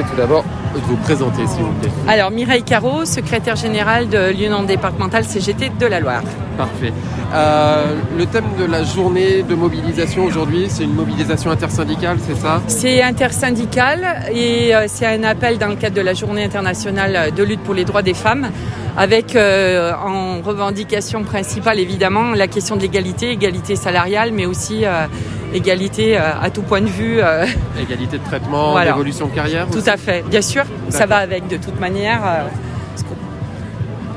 tout d'abord de vous présenter, s'il vous plaît. Alors, Mireille Caro, secrétaire générale de l'Union départementale CGT de la Loire. Parfait. Euh, le thème de la journée de mobilisation aujourd'hui, c'est une mobilisation intersyndicale, c'est ça? C'est intersyndical et euh, c'est un appel dans le cadre de la journée internationale de lutte pour les droits des femmes avec euh, en revendication principale évidemment la question de l'égalité, égalité salariale, mais aussi égalité euh, à tout point de vue. euh, Égalité de traitement, Voilà. d'évolution de carrière tout aussi à fait, bien sûr, ça va avec de toute manière. euh,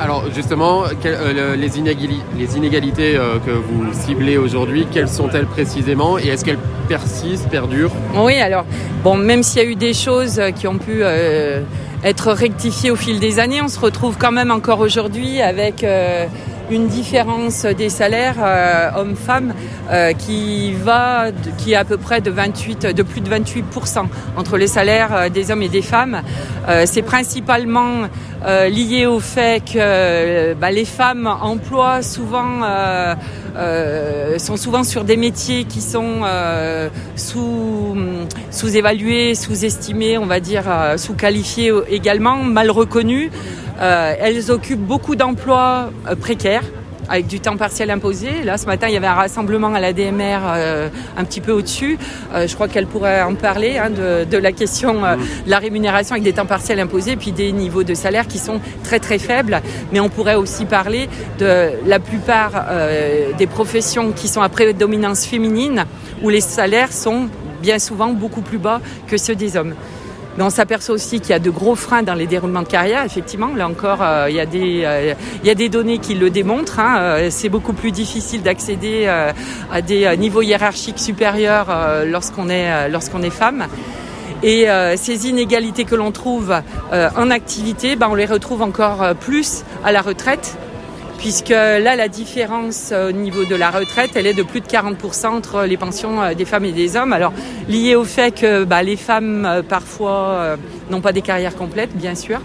Alors justement, les, inégali- les inégalités que vous ciblez aujourd'hui, quelles sont-elles précisément et est-ce qu'elles persistent, perdurent? Oui, alors, bon, même s'il y a eu des choses qui ont pu euh, être rectifiées au fil des années, on se retrouve quand même encore aujourd'hui avec euh, une différence des salaires euh, hommes-femmes euh, qui va, qui est à peu près de 28, de plus de 28% entre les salaires euh, des hommes et des femmes. C'est principalement lié au fait que bah, les femmes emploient souvent euh, sont souvent sur des métiers qui sont euh, sous sous-évalués, sous-estimés, on va dire euh, sous-qualifiés également, mal reconnus. Elles occupent beaucoup d'emplois précaires avec du temps partiel imposé. Là, ce matin, il y avait un rassemblement à la DMR euh, un petit peu au-dessus. Euh, je crois qu'elle pourrait en parler hein, de, de la question euh, de la rémunération avec des temps partiels imposés, puis des niveaux de salaire qui sont très très faibles. Mais on pourrait aussi parler de la plupart euh, des professions qui sont à prédominance féminine, où les salaires sont bien souvent beaucoup plus bas que ceux des hommes. On s'aperçoit aussi qu'il y a de gros freins dans les déroulements de carrière. Effectivement, là encore, euh, il, y a des, euh, il y a des données qui le démontrent. hein. Euh, C'est beaucoup plus difficile d'accéder à des niveaux hiérarchiques supérieurs lorsqu'on est, lorsqu'on est femme. Et ces inégalités que l'on trouve en activité, ben, on les retrouve encore plus à la retraite puisque là, la différence euh, au niveau de la retraite, elle est de plus de 40% entre les pensions euh, des femmes et des hommes. Alors, lié au fait que bah, les femmes, euh, parfois, n'ont pas des carrières complètes, bien sûr.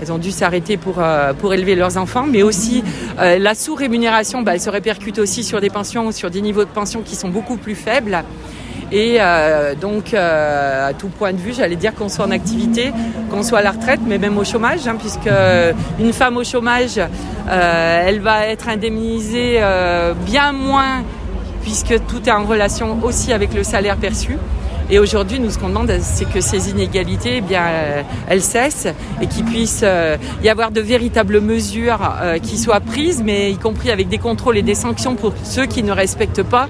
Elles ont dû s'arrêter pour, pour élever leurs enfants, mais aussi la sous-rémunération, bah, elle se répercute aussi sur des pensions, sur des niveaux de pension qui sont beaucoup plus faibles. Et euh, donc, euh, à tout point de vue, j'allais dire qu'on soit en activité, qu'on soit à la retraite, mais même au chômage, hein, puisque une femme au chômage, euh, elle va être indemnisée bien moins, puisque tout est en relation aussi avec le salaire perçu. Et aujourd'hui, nous, ce qu'on demande, c'est que ces inégalités, eh elles cessent et qu'il puisse y avoir de véritables mesures qui soient prises, mais y compris avec des contrôles et des sanctions pour ceux qui ne respectent pas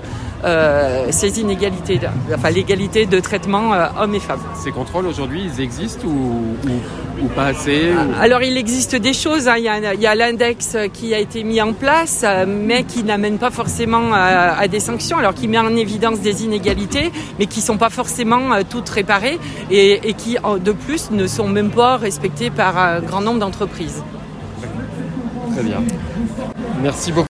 ces inégalités, enfin l'égalité de traitement euh, hommes et femmes. Ces contrôles aujourd'hui, ils existent ou, ou, ou pas assez ou- Alors il existe des choses, hein. il y a, l'index qui a été mis en place, euh, mais qui n'amène pas forcément à, à des sanctions, alors qui met en évidence des inégalités, mais qui sont pas forcément euh, toutes réparées et, et qui de plus ne sont même pas respectées par un grand nombre d'entreprises. Très bien. Merci beaucoup.